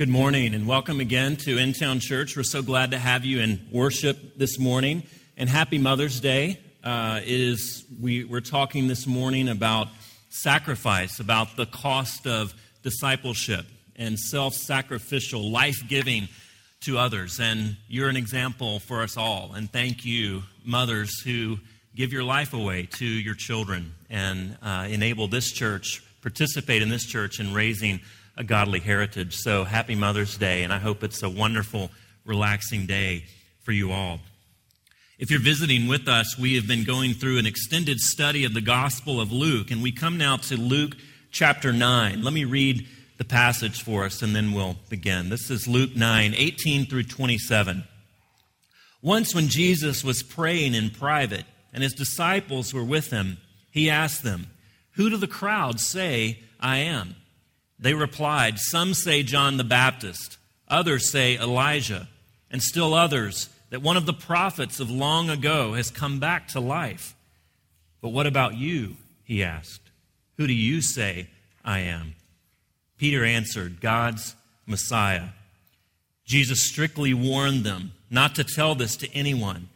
Good morning and welcome again to In Town Church. We're so glad to have you in worship this morning. And happy Mother's Day. Uh, it is we, we're talking this morning about sacrifice, about the cost of discipleship and self-sacrificial, life-giving to others. And you're an example for us all. And thank you, mothers who give your life away to your children and uh, enable this church, participate in this church in raising a godly heritage. So happy Mother's Day, and I hope it's a wonderful, relaxing day for you all. If you're visiting with us, we have been going through an extended study of the Gospel of Luke, and we come now to Luke chapter 9. Let me read the passage for us, and then we'll begin. This is Luke 9, 18 through 27. Once, when Jesus was praying in private, and his disciples were with him, he asked them, Who do the crowd say I am? They replied, Some say John the Baptist, others say Elijah, and still others that one of the prophets of long ago has come back to life. But what about you? He asked. Who do you say I am? Peter answered, God's Messiah. Jesus strictly warned them not to tell this to anyone.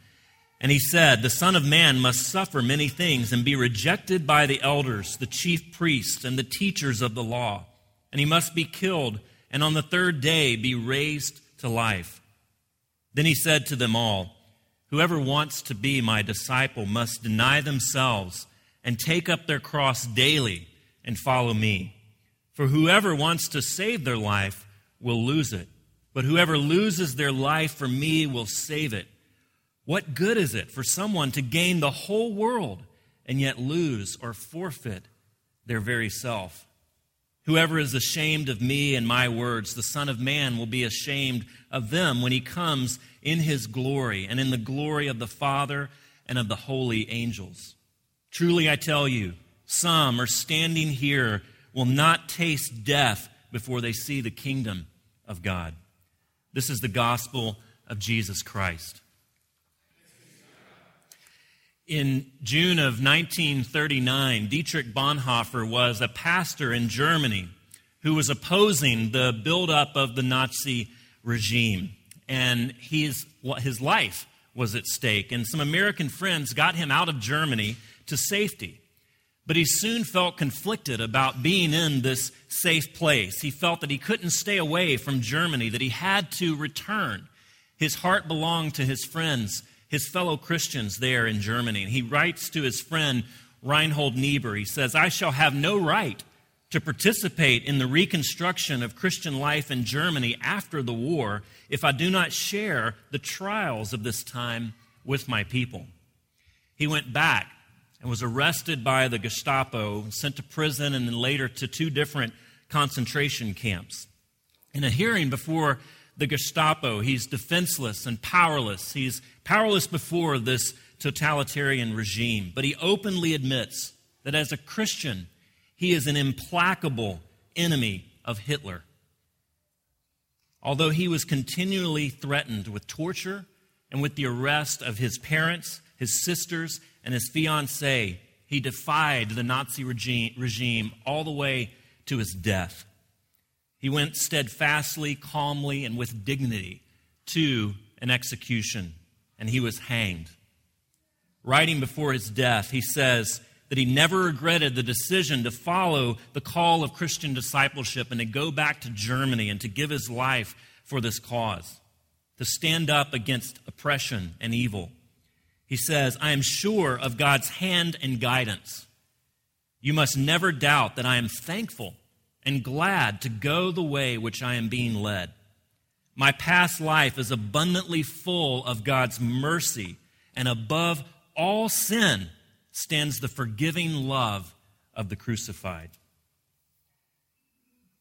And he said, The Son of Man must suffer many things and be rejected by the elders, the chief priests, and the teachers of the law and he must be killed, and on the third day be raised to life. Then he said to them all, Whoever wants to be my disciple must deny themselves and take up their cross daily and follow me. For whoever wants to save their life will lose it, but whoever loses their life for me will save it. What good is it for someone to gain the whole world and yet lose or forfeit their very self? Whoever is ashamed of me and my words, the Son of Man will be ashamed of them when he comes in his glory and in the glory of the Father and of the holy angels. Truly I tell you, some are standing here will not taste death before they see the kingdom of God. This is the gospel of Jesus Christ. In June of 1939, Dietrich Bonhoeffer was a pastor in Germany who was opposing the buildup of the Nazi regime. And his, his life was at stake. And some American friends got him out of Germany to safety. But he soon felt conflicted about being in this safe place. He felt that he couldn't stay away from Germany, that he had to return. His heart belonged to his friends his fellow Christians there in Germany. And he writes to his friend Reinhold Niebuhr, he says, I shall have no right to participate in the reconstruction of Christian life in Germany after the war if I do not share the trials of this time with my people. He went back and was arrested by the Gestapo, sent to prison, and then later to two different concentration camps. In a hearing before the Gestapo. He's defenseless and powerless. He's powerless before this totalitarian regime. But he openly admits that as a Christian, he is an implacable enemy of Hitler. Although he was continually threatened with torture and with the arrest of his parents, his sisters, and his fiancee, he defied the Nazi regime, regime all the way to his death. He went steadfastly, calmly, and with dignity to an execution, and he was hanged. Writing before his death, he says that he never regretted the decision to follow the call of Christian discipleship and to go back to Germany and to give his life for this cause, to stand up against oppression and evil. He says, I am sure of God's hand and guidance. You must never doubt that I am thankful and glad to go the way which I am being led. My past life is abundantly full of God's mercy, and above all sin stands the forgiving love of the crucified.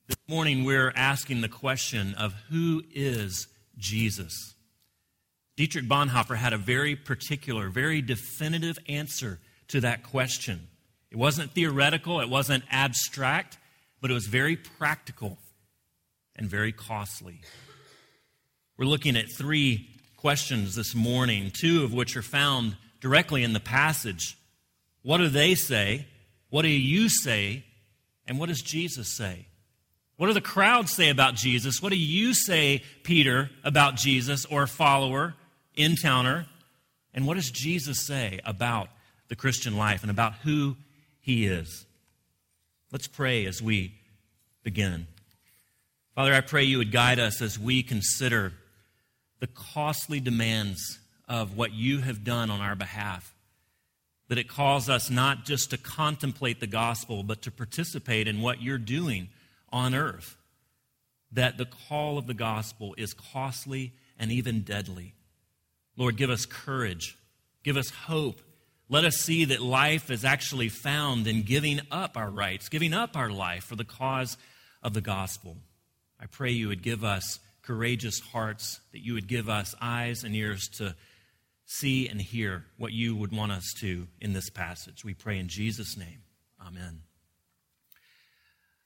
This morning, we're asking the question of who is Jesus? Dietrich Bonhoeffer had a very particular, very definitive answer to that question. It wasn't theoretical, it wasn't abstract, but it was very practical and very costly. We're looking at three questions this morning, two of which are found directly in the passage. What do they say? What do you say? And what does Jesus say? What do the crowds say about Jesus? What do you say, Peter, about Jesus or follower, in towner? And what does Jesus say about the Christian life and about who he is? Let's pray as we begin. Father, I pray you would guide us as we consider the costly demands of what you have done on our behalf. That it calls us not just to contemplate the gospel, but to participate in what you're doing on earth. That the call of the gospel is costly and even deadly. Lord, give us courage, give us hope. Let us see that life is actually found in giving up our rights, giving up our life for the cause of the gospel. I pray you would give us courageous hearts, that you would give us eyes and ears to see and hear what you would want us to in this passage. We pray in Jesus' name. Amen.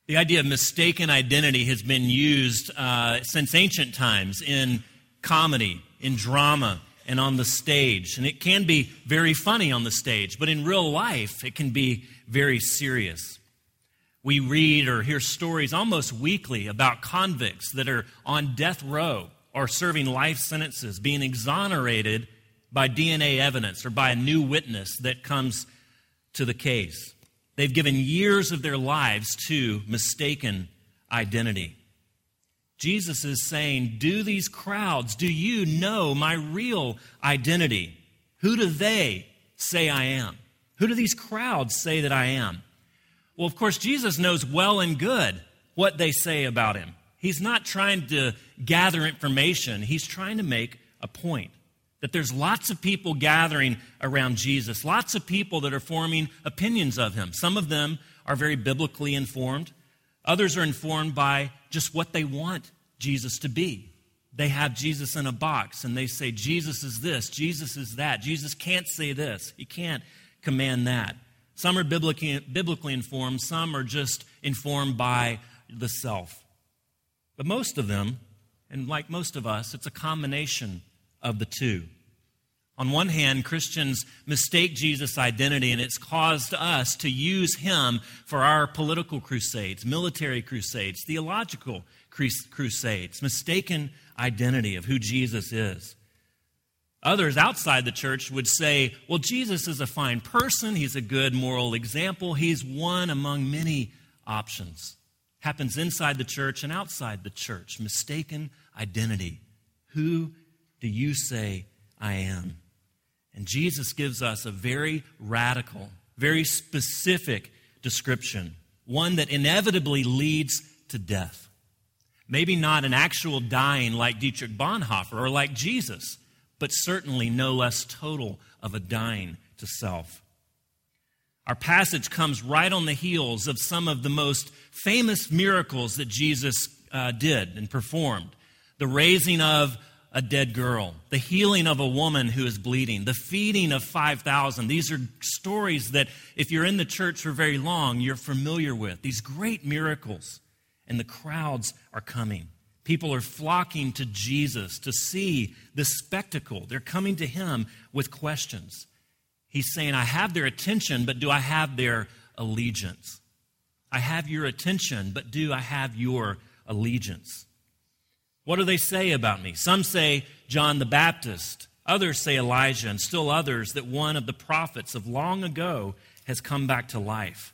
The idea of mistaken identity has been used uh, since ancient times in comedy, in drama, and on the stage. And it can be very funny on the stage, but in real life, it can be very serious. We read or hear stories almost weekly about convicts that are on death row or serving life sentences, being exonerated by DNA evidence or by a new witness that comes to the case. They've given years of their lives to mistaken identity. Jesus is saying, Do these crowds, do you know my real identity? Who do they say I am? Who do these crowds say that I am? Well, of course, Jesus knows well and good what they say about him. He's not trying to gather information, he's trying to make a point that there's lots of people gathering around Jesus, lots of people that are forming opinions of him. Some of them are very biblically informed, others are informed by just what they want Jesus to be. They have Jesus in a box and they say, Jesus is this, Jesus is that. Jesus can't say this, he can't command that. Some are biblically, biblically informed, some are just informed by the self. But most of them, and like most of us, it's a combination of the two. On one hand, Christians mistake Jesus' identity, and it's caused us to use him for our political crusades, military crusades, theological crusades, mistaken identity of who Jesus is. Others outside the church would say, well, Jesus is a fine person. He's a good moral example. He's one among many options. Happens inside the church and outside the church. Mistaken identity. Who do you say I am? And Jesus gives us a very radical, very specific description, one that inevitably leads to death. Maybe not an actual dying like Dietrich Bonhoeffer or like Jesus, but certainly no less total of a dying to self. Our passage comes right on the heels of some of the most famous miracles that Jesus uh, did and performed the raising of a dead girl, the healing of a woman who is bleeding, the feeding of 5,000. These are stories that, if you're in the church for very long, you're familiar with. These great miracles. And the crowds are coming. People are flocking to Jesus to see this spectacle. They're coming to him with questions. He's saying, I have their attention, but do I have their allegiance? I have your attention, but do I have your allegiance? What do they say about me? Some say John the Baptist, others say Elijah, and still others that one of the prophets of long ago has come back to life.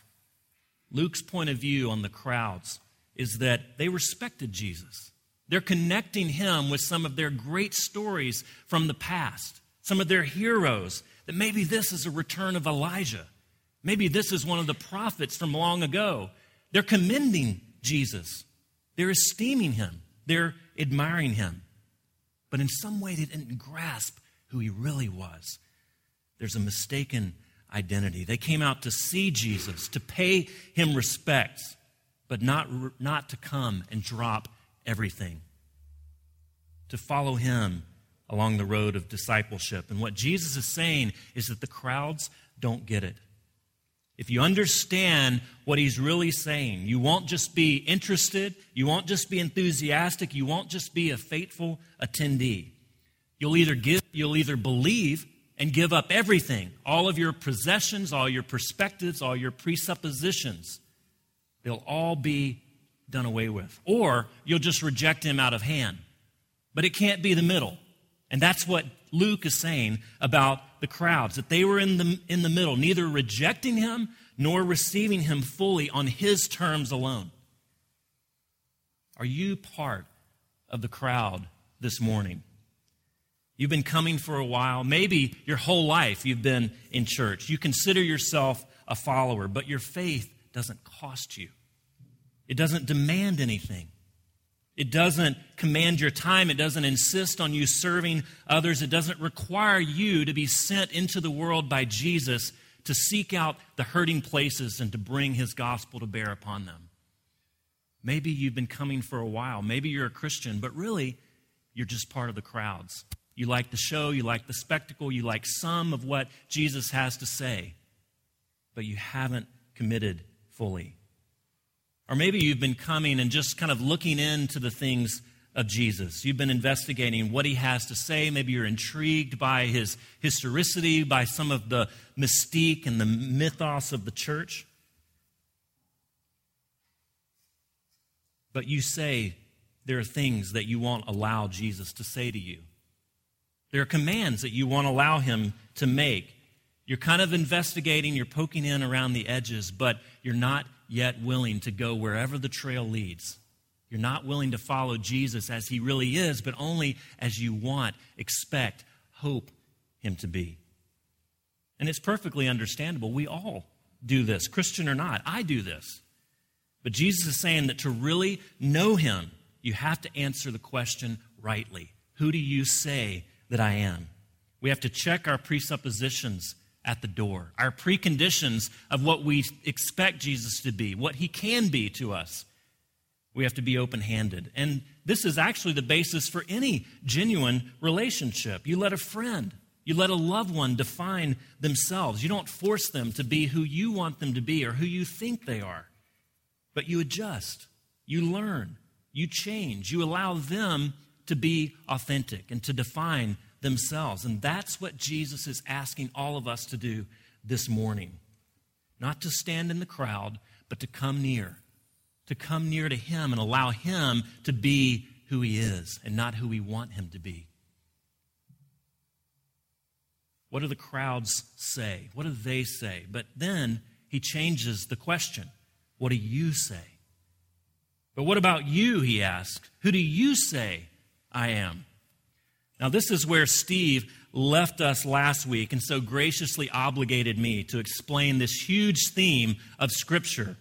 Luke's point of view on the crowds is that they respected Jesus. They're connecting him with some of their great stories from the past, some of their heroes, that maybe this is a return of Elijah. Maybe this is one of the prophets from long ago. They're commending Jesus, they're esteeming him. They're admiring him. But in some way, they didn't grasp who he really was. There's a mistaken identity. They came out to see Jesus, to pay him respects, but not, not to come and drop everything, to follow him along the road of discipleship. And what Jesus is saying is that the crowds don't get it. If you understand what he's really saying, you won't just be interested, you won't just be enthusiastic, you won't just be a faithful attendee. You'll either give, you'll either believe and give up everything, all of your possessions, all your perspectives, all your presuppositions. They'll all be done away with. Or you'll just reject him out of hand. But it can't be the middle. And that's what Luke is saying about the crowds, that they were in the, in the middle, neither rejecting him nor receiving him fully on his terms alone. Are you part of the crowd this morning? You've been coming for a while. Maybe your whole life you've been in church. You consider yourself a follower, but your faith doesn't cost you. It doesn't demand anything. It doesn't command your time. It doesn't insist on you serving others. It doesn't require you to be sent into the world by Jesus to seek out the hurting places and to bring his gospel to bear upon them. Maybe you've been coming for a while. Maybe you're a Christian, but really, you're just part of the crowds. You like the show, you like the spectacle, you like some of what Jesus has to say, but you haven't committed fully. Or maybe you've been coming and just kind of looking into the things of Jesus. You've been investigating what he has to say. Maybe you're intrigued by his historicity, by some of the mystique and the mythos of the church. But you say there are things that you won't allow Jesus to say to you. There are commands that you won't allow him to make. You're kind of investigating, you're poking in around the edges, but you're not yet willing to go wherever the trail leads. You're not willing to follow Jesus as he really is, but only as you want, expect, hope him to be. And it's perfectly understandable. We all do this, Christian or not. I do this. But Jesus is saying that to really know him, you have to answer the question rightly Who do you say that I am? We have to check our presuppositions at the door, our preconditions of what we expect Jesus to be, what he can be to us. We have to be open handed. And this is actually the basis for any genuine relationship. You let a friend, you let a loved one define themselves. You don't force them to be who you want them to be or who you think they are, but you adjust, you learn, you change, you allow them to be authentic and to define themselves. And that's what Jesus is asking all of us to do this morning. Not to stand in the crowd, but to come near. To come near to Him and allow Him to be who He is and not who we want Him to be. What do the crowds say? What do they say? But then He changes the question What do you say? But what about you? He asks. Who do you say I am? Now, this is where Steve left us last week and so graciously obligated me to explain this huge theme of Scripture.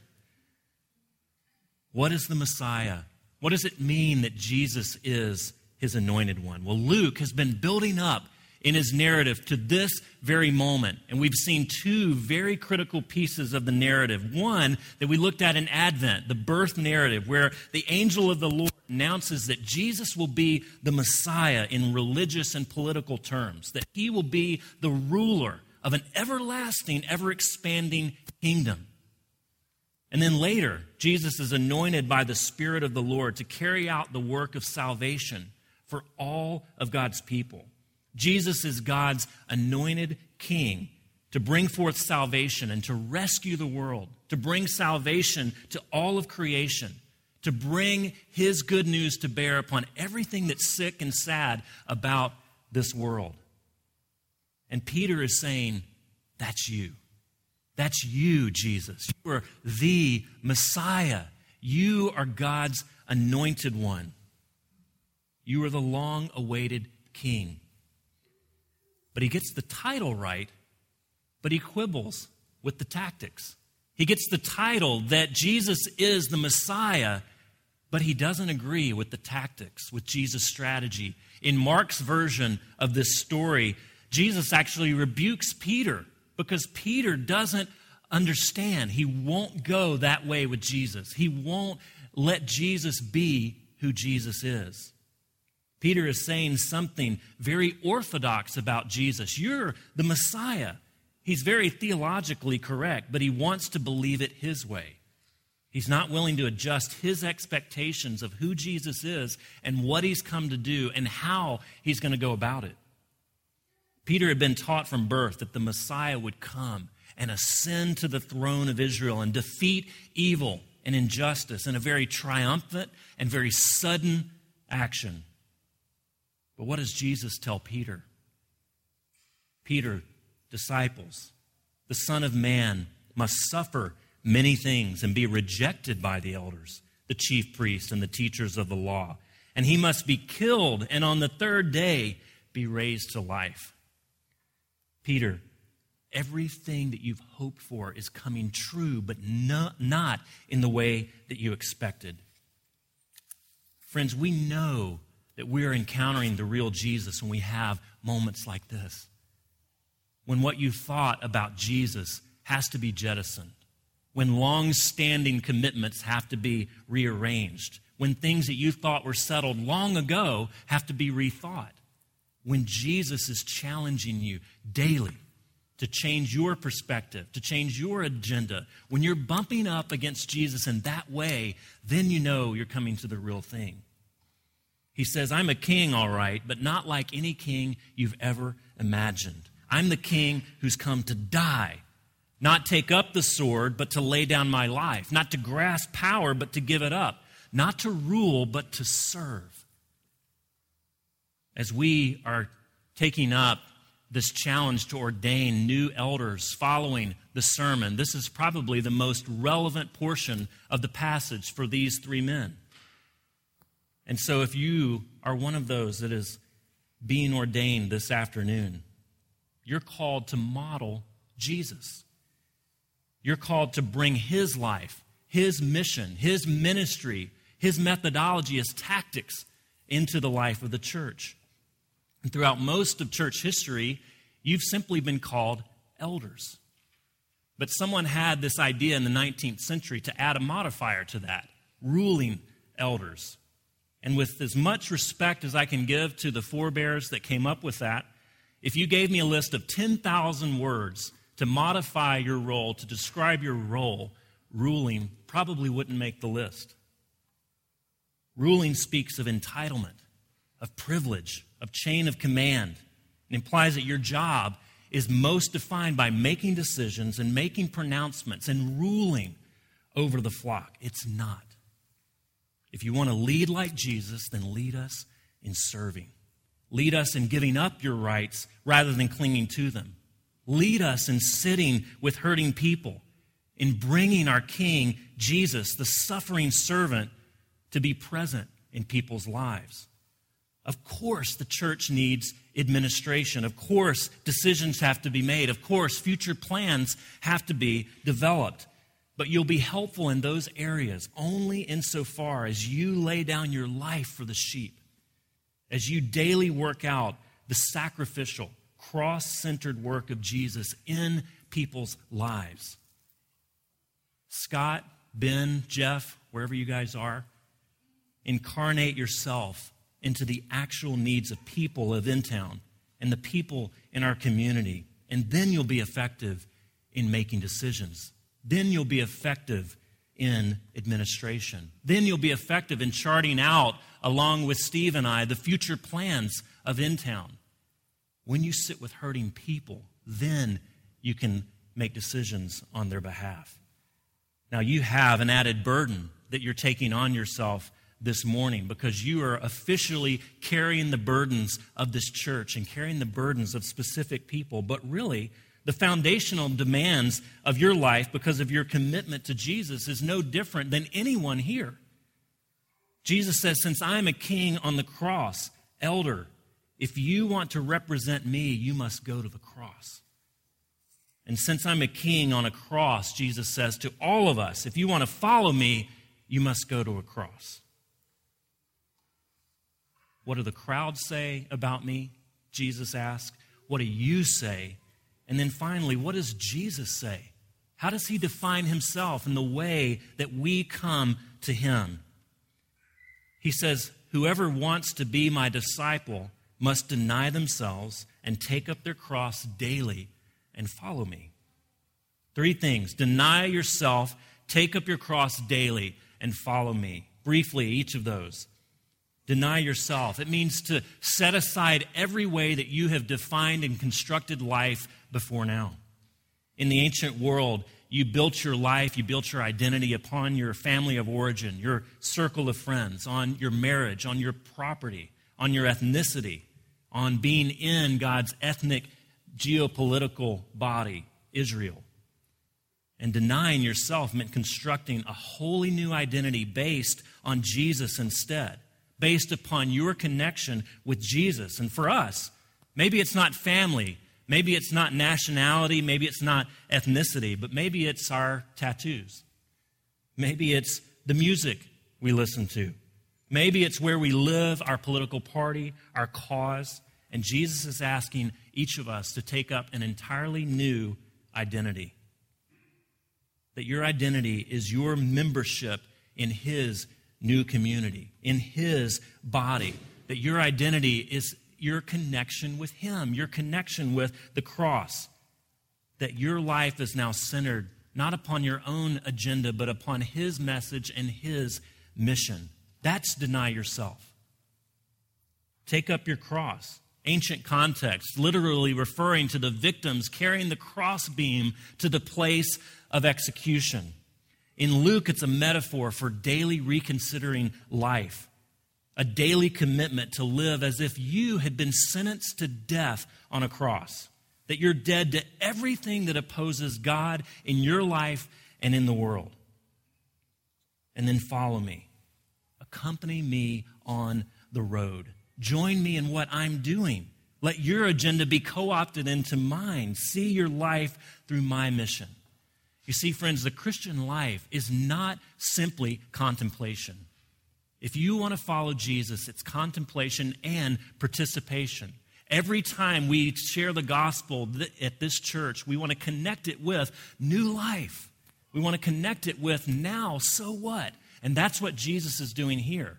What is the Messiah? What does it mean that Jesus is his anointed one? Well, Luke has been building up in his narrative to this very moment. And we've seen two very critical pieces of the narrative. One that we looked at in Advent, the birth narrative, where the angel of the Lord announces that Jesus will be the Messiah in religious and political terms, that he will be the ruler of an everlasting, ever expanding kingdom. And then later, Jesus is anointed by the Spirit of the Lord to carry out the work of salvation for all of God's people. Jesus is God's anointed king to bring forth salvation and to rescue the world, to bring salvation to all of creation, to bring his good news to bear upon everything that's sick and sad about this world. And Peter is saying, That's you. That's you, Jesus. You are the Messiah. You are God's anointed one. You are the long awaited king. But he gets the title right, but he quibbles with the tactics. He gets the title that Jesus is the Messiah, but he doesn't agree with the tactics, with Jesus' strategy. In Mark's version of this story, Jesus actually rebukes Peter because Peter doesn't understand. He won't go that way with Jesus. He won't let Jesus be who Jesus is. Peter is saying something very orthodox about Jesus. You're the Messiah. He's very theologically correct, but he wants to believe it his way. He's not willing to adjust his expectations of who Jesus is and what he's come to do and how he's going to go about it. Peter had been taught from birth that the Messiah would come and ascend to the throne of Israel and defeat evil and injustice in a very triumphant and very sudden action. But what does Jesus tell Peter? Peter, disciples, the Son of Man must suffer many things and be rejected by the elders, the chief priests, and the teachers of the law. And he must be killed, and on the third day be raised to life. Peter, everything that you've hoped for is coming true, but not in the way that you expected. Friends, we know that we are encountering the real Jesus when we have moments like this. When what you thought about Jesus has to be jettisoned, when long standing commitments have to be rearranged, when things that you thought were settled long ago have to be rethought, when Jesus is challenging you daily to change your perspective, to change your agenda, when you're bumping up against Jesus in that way, then you know you're coming to the real thing. He says, I'm a king, all right, but not like any king you've ever imagined. I'm the king who's come to die not take up the sword, but to lay down my life, not to grasp power, but to give it up, not to rule, but to serve. As we are taking up this challenge to ordain new elders following the sermon, this is probably the most relevant portion of the passage for these three men. And so, if you are one of those that is being ordained this afternoon, you're called to model Jesus. You're called to bring His life, His mission, His ministry, His methodology, His tactics into the life of the church. And throughout most of church history, you've simply been called elders. But someone had this idea in the 19th century to add a modifier to that ruling elders. And with as much respect as I can give to the forebears that came up with that, if you gave me a list of 10,000 words to modify your role, to describe your role, ruling probably wouldn't make the list. Ruling speaks of entitlement, of privilege, of chain of command. It implies that your job is most defined by making decisions and making pronouncements and ruling over the flock. It's not. If you want to lead like Jesus, then lead us in serving. Lead us in giving up your rights rather than clinging to them. Lead us in sitting with hurting people, in bringing our King, Jesus, the suffering servant, to be present in people's lives. Of course, the church needs administration. Of course, decisions have to be made. Of course, future plans have to be developed. But you'll be helpful in those areas only insofar as you lay down your life for the sheep, as you daily work out the sacrificial, cross centered work of Jesus in people's lives. Scott, Ben, Jeff, wherever you guys are, incarnate yourself into the actual needs of people of in town and the people in our community. And then you'll be effective in making decisions. Then you'll be effective in administration. Then you'll be effective in charting out, along with Steve and I, the future plans of in town. When you sit with hurting people, then you can make decisions on their behalf. Now, you have an added burden that you're taking on yourself this morning because you are officially carrying the burdens of this church and carrying the burdens of specific people. But really, the foundational demands of your life because of your commitment to Jesus is no different than anyone here. Jesus says, Since I am a king on the cross, elder, if you want to represent me, you must go to the cross. And since I'm a king on a cross, Jesus says to all of us, if you want to follow me, you must go to a cross. What do the crowds say about me? Jesus asked. What do you say? And then finally, what does Jesus say? How does he define himself in the way that we come to him? He says, Whoever wants to be my disciple must deny themselves and take up their cross daily and follow me. Three things deny yourself, take up your cross daily, and follow me. Briefly, each of those. Deny yourself. It means to set aside every way that you have defined and constructed life before now. In the ancient world, you built your life, you built your identity upon your family of origin, your circle of friends, on your marriage, on your property, on your ethnicity, on being in God's ethnic geopolitical body, Israel. And denying yourself meant constructing a wholly new identity based on Jesus instead, based upon your connection with Jesus. And for us, maybe it's not family, maybe it's not nationality, maybe it's not ethnicity, but maybe it's our tattoos. Maybe it's the music we listen to. Maybe it's where we live, our political party, our cause. And Jesus is asking each of us to take up an entirely new identity that your identity is your membership in His new community, in His body, that your identity is your connection with Him, your connection with the cross, that your life is now centered not upon your own agenda, but upon His message and His mission. That's deny yourself. Take up your cross. Ancient context, literally referring to the victims carrying the crossbeam to the place of execution. In Luke, it's a metaphor for daily reconsidering life, a daily commitment to live as if you had been sentenced to death on a cross, that you're dead to everything that opposes God in your life and in the world. And then follow me, accompany me on the road. Join me in what I'm doing. Let your agenda be co opted into mine. See your life through my mission. You see, friends, the Christian life is not simply contemplation. If you want to follow Jesus, it's contemplation and participation. Every time we share the gospel at this church, we want to connect it with new life. We want to connect it with now, so what? And that's what Jesus is doing here.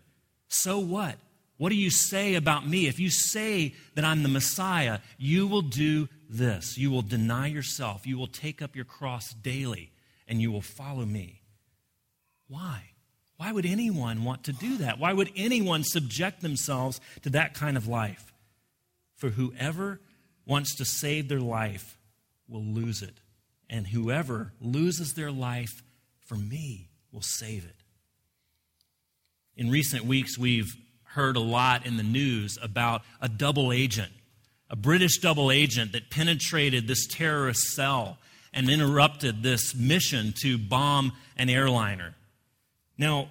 So what? What do you say about me? If you say that I'm the Messiah, you will do this. You will deny yourself. You will take up your cross daily and you will follow me. Why? Why would anyone want to do that? Why would anyone subject themselves to that kind of life? For whoever wants to save their life will lose it. And whoever loses their life for me will save it. In recent weeks, we've heard a lot in the news about a double agent a British double agent that penetrated this terrorist cell and interrupted this mission to bomb an airliner. Now,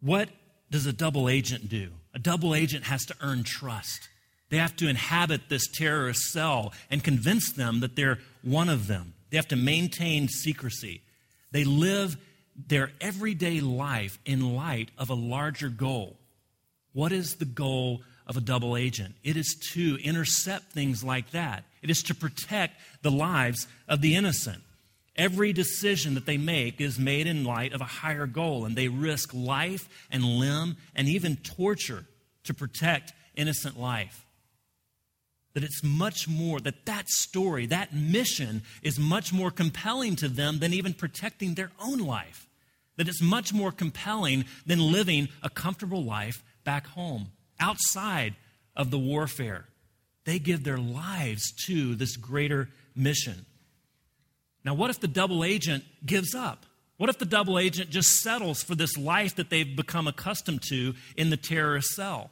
what does a double agent do? A double agent has to earn trust. They have to inhabit this terrorist cell and convince them that they're one of them. They have to maintain secrecy. They live their everyday life in light of a larger goal. What is the goal of a double agent. It is to intercept things like that, it is to protect the lives of the innocent. Every decision that they make is made in light of a higher goal, and they risk life and limb and even torture to protect innocent life. That it's much more, that that story, that mission is much more compelling to them than even protecting their own life. That it's much more compelling than living a comfortable life back home outside of the warfare. They give their lives to this greater mission. Now, what if the double agent gives up? What if the double agent just settles for this life that they've become accustomed to in the terrorist cell?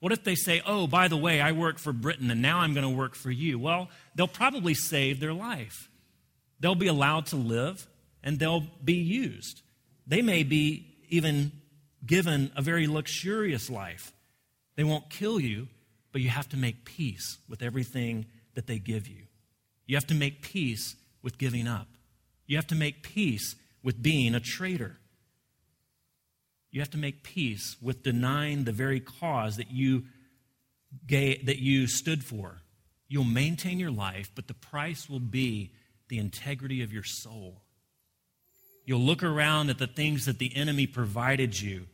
What if they say, oh, by the way, I work for Britain and now I'm going to work for you? Well, they'll probably save their life. They'll be allowed to live and they'll be used. They may be even given a very luxurious life. They won't kill you, but you have to make peace with everything that they give you. You have to make peace with giving up. You have to make peace with being a traitor. You have to make peace with denying the very cause that you, gave, that you stood for. You'll maintain your life, but the price will be the integrity of your soul. You'll look around at the things that the enemy provided you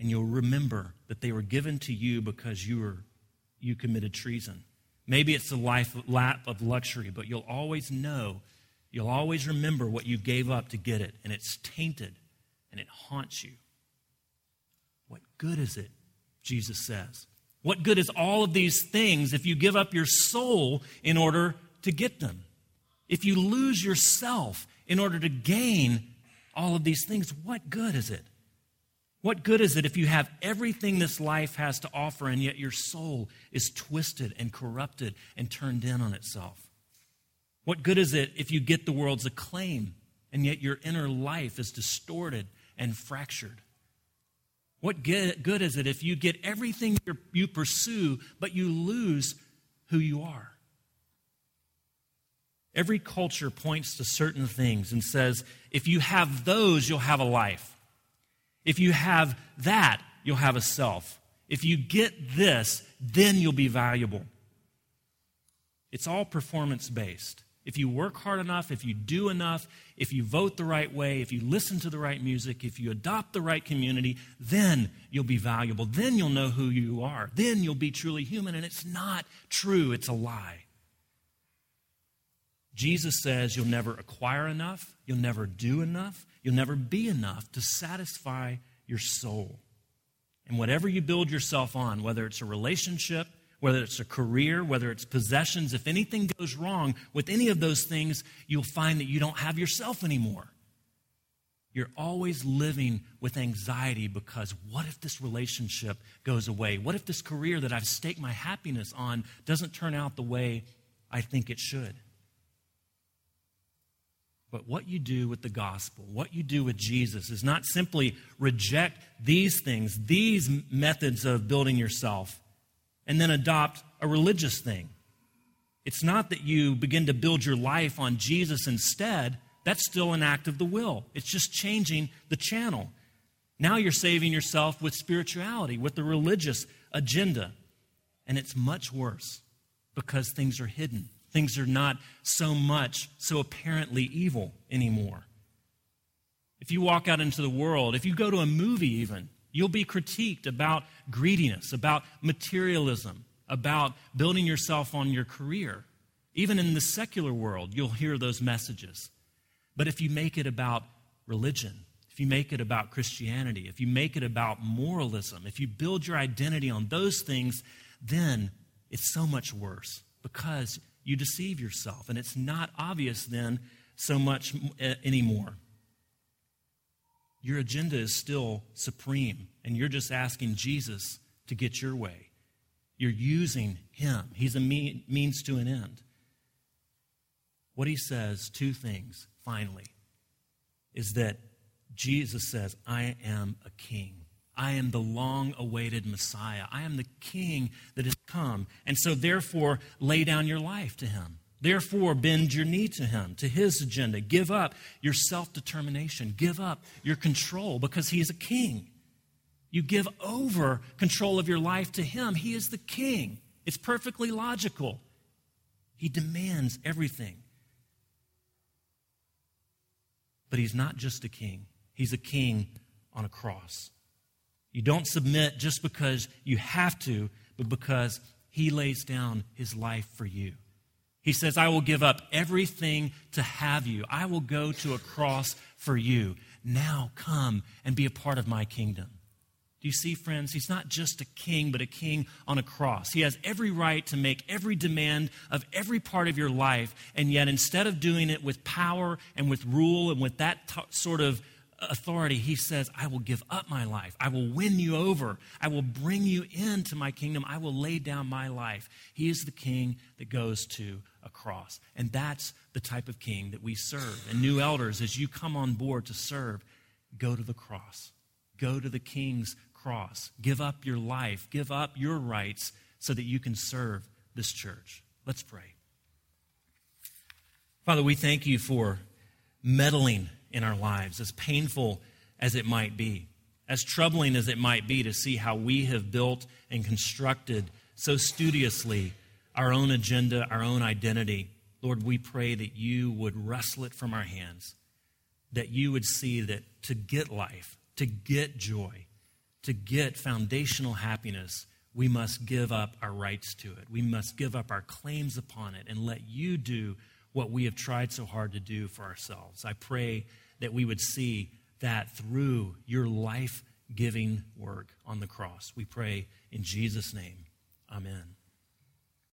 and you'll remember that they were given to you because you were you committed treason. Maybe it's a life lap of luxury, but you'll always know, you'll always remember what you gave up to get it, and it's tainted and it haunts you. What good is it? Jesus says. What good is all of these things if you give up your soul in order to get them? if you lose yourself in order to gain all of these things, what good is it? What good is it if you have everything this life has to offer and yet your soul is twisted and corrupted and turned in on itself? What good is it if you get the world's acclaim and yet your inner life is distorted and fractured? What good is it if you get everything you pursue, but you lose who you are? Every culture points to certain things and says, if you have those, you'll have a life. If you have that, you'll have a self. If you get this, then you'll be valuable. It's all performance based. If you work hard enough, if you do enough, if you vote the right way, if you listen to the right music, if you adopt the right community, then you'll be valuable. Then you'll know who you are. Then you'll be truly human. And it's not true, it's a lie. Jesus says you'll never acquire enough, you'll never do enough, you'll never be enough to satisfy your soul. And whatever you build yourself on, whether it's a relationship, whether it's a career, whether it's possessions, if anything goes wrong with any of those things, you'll find that you don't have yourself anymore. You're always living with anxiety because what if this relationship goes away? What if this career that I've staked my happiness on doesn't turn out the way I think it should? But what you do with the gospel, what you do with Jesus, is not simply reject these things, these methods of building yourself, and then adopt a religious thing. It's not that you begin to build your life on Jesus instead. That's still an act of the will. It's just changing the channel. Now you're saving yourself with spirituality, with the religious agenda. And it's much worse because things are hidden. Things are not so much, so apparently evil anymore. If you walk out into the world, if you go to a movie even, you'll be critiqued about greediness, about materialism, about building yourself on your career. Even in the secular world, you'll hear those messages. But if you make it about religion, if you make it about Christianity, if you make it about moralism, if you build your identity on those things, then it's so much worse because you deceive yourself. And it's not obvious then so much anymore. Your agenda is still supreme, and you're just asking Jesus to get your way. You're using him, he's a means to an end. What he says, two things finally, is that Jesus says, I am a king. I am the long awaited Messiah. I am the King that has come. And so, therefore, lay down your life to Him. Therefore, bend your knee to Him, to His agenda. Give up your self determination. Give up your control because He is a King. You give over control of your life to Him. He is the King. It's perfectly logical. He demands everything. But He's not just a King, He's a King on a cross. You don't submit just because you have to, but because he lays down his life for you. He says, I will give up everything to have you. I will go to a cross for you. Now come and be a part of my kingdom. Do you see, friends? He's not just a king, but a king on a cross. He has every right to make every demand of every part of your life. And yet, instead of doing it with power and with rule and with that t- sort of authority, he says, I will give up my life. I will win you over. I will bring you into my kingdom. I will lay down my life. He is the king that goes to a cross. And that's the type of king that we serve. And new elders, as you come on board to serve, go to the cross. Go to the king's cross. Give up your life. Give up your rights so that you can serve this church. Let's pray. Father, we thank you for meddling in our lives, as painful as it might be, as troubling as it might be to see how we have built and constructed so studiously our own agenda, our own identity. Lord, we pray that you would wrestle it from our hands, that you would see that to get life, to get joy, to get foundational happiness, we must give up our rights to it. We must give up our claims upon it and let you do what we have tried so hard to do for ourselves. I pray that we would see that through your life giving work on the cross. We pray in Jesus' name. Amen.